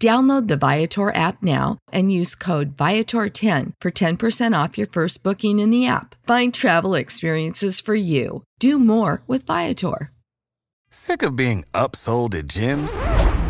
Download the Viator app now and use code Viator10 for 10% off your first booking in the app. Find travel experiences for you. Do more with Viator. Sick of being upsold at gyms?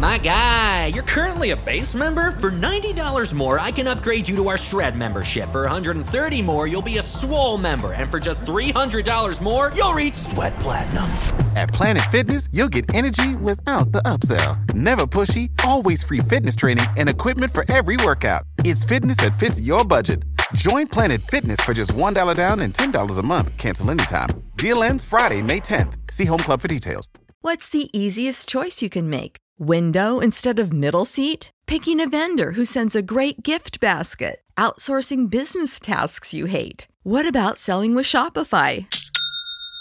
My guy, you're currently a base member. For $90 more, I can upgrade you to our Shred membership. For $130 more, you'll be a Swole member. And for just $300 more, you'll reach Sweat Platinum. At Planet Fitness, you'll get energy without the upsell. Never pushy, always free fitness training and equipment for every workout. It's fitness that fits your budget. Join Planet Fitness for just $1 down and $10 a month. Cancel anytime. Deal ends Friday, May 10th. See Home Club for details. What's the easiest choice you can make? Window instead of middle seat? Picking a vendor who sends a great gift basket? Outsourcing business tasks you hate? What about selling with Shopify?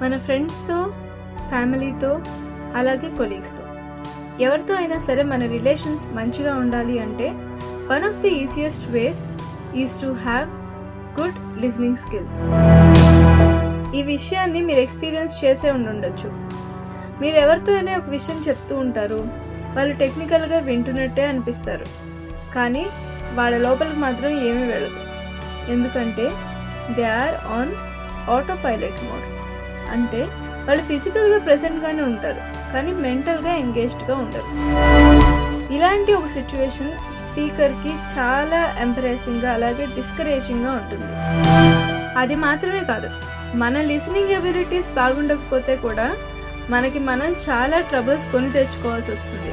మన ఫ్రెండ్స్తో ఫ్యామిలీతో అలాగే కొలీగ్స్తో. ఎవరితో అయినా సరే మన relations మంచిగా ఉండాలి అంటే one of the easiest ways is to have good listening skills. ఈ విషయాన్ని మీరు ఎక్స్పీరియన్స్ చేసే ఉండుండొచ్చు. మీరు ఎవరితో అయినా ఒక విషయం చెప్తూ ఉంటారు వాళ్ళు టెక్నికల్గా వింటున్నట్టే అనిపిస్తారు. కానీ వాళ్ళ లోపలికి మాత్రం ఏమీ వెళ్ళదు. ఎందుకంటే they are on autopilot mode. అంటే వాళ్ళు ఫిజికల్గా ప్రెసెంట్గానే ఉంటారు కానీ మెంటల్గా ఎంగేజ్డ్గా ఉండరు. ఇలాంటి ఒక సిచ్యువేషన్ స్పీకర్కి చాలా ఎంప్రెసింగ్గా అలాగే డిస్కరేజింగ్గా ఉంటుంది. అది మాత్రమే కాదు మన లిసనింగ్ ఎబిలిటీస్ బాగుండకపోతే కూడా మనకి మనం చాలా ట్రబుల్స్ కొని తెచ్చుకోవాల్సి వస్తుంది.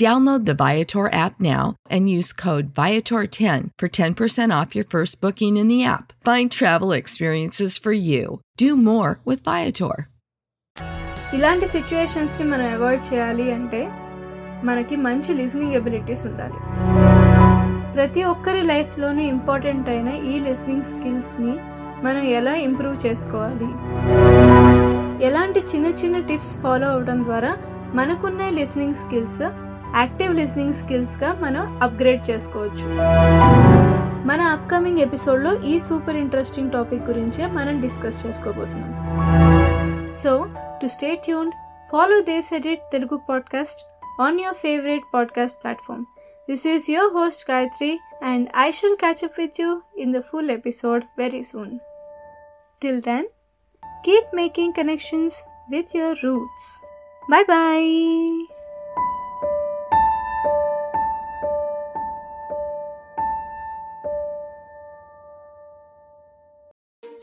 Download the Viator app now and use code Viator10 for 10% off your first booking in the app. Find travel experiences for you. Do more with Viator. ఇలాంటి సిచ్యువేషన్స్ని మనం అవాయిడ్ చేయాలి అంటే మనకి మంచి లిజనింగ్ ఎబిలిటీస్ ఉండాలి ప్రతి ఒక్కరి లైఫ్లోనూ ఇంపార్టెంట్ అయిన ఈ లిసనింగ్ స్కిల్స్ని మనం ఎలా ఇంప్రూవ్ చేసుకోవాలి ఎలాంటి చిన్న చిన్న టిప్స్ ఫాలో అవడం ద్వారా మనకున్న లిసనింగ్ స్కిల్స్ యాక్టివ్ లిసనింగ్ స్కిల్స్గా మనం అప్గ్రేడ్ చేసుకోవచ్చు. మన అప్కమింగ్ ఎపిసోడ్లో ఈ సూపర్ ఇంట్రెస్టింగ్ టాపిక్ గురించే మనం డిస్కస్ చేసుకోబోతున్నాం. So to stay tuned follow does edit Telugu podcast on your favourite podcast platform. This is your host Gayatri and I shall catch up with you in the full episode very soon. Till then keep making connections with your roots. Bye bye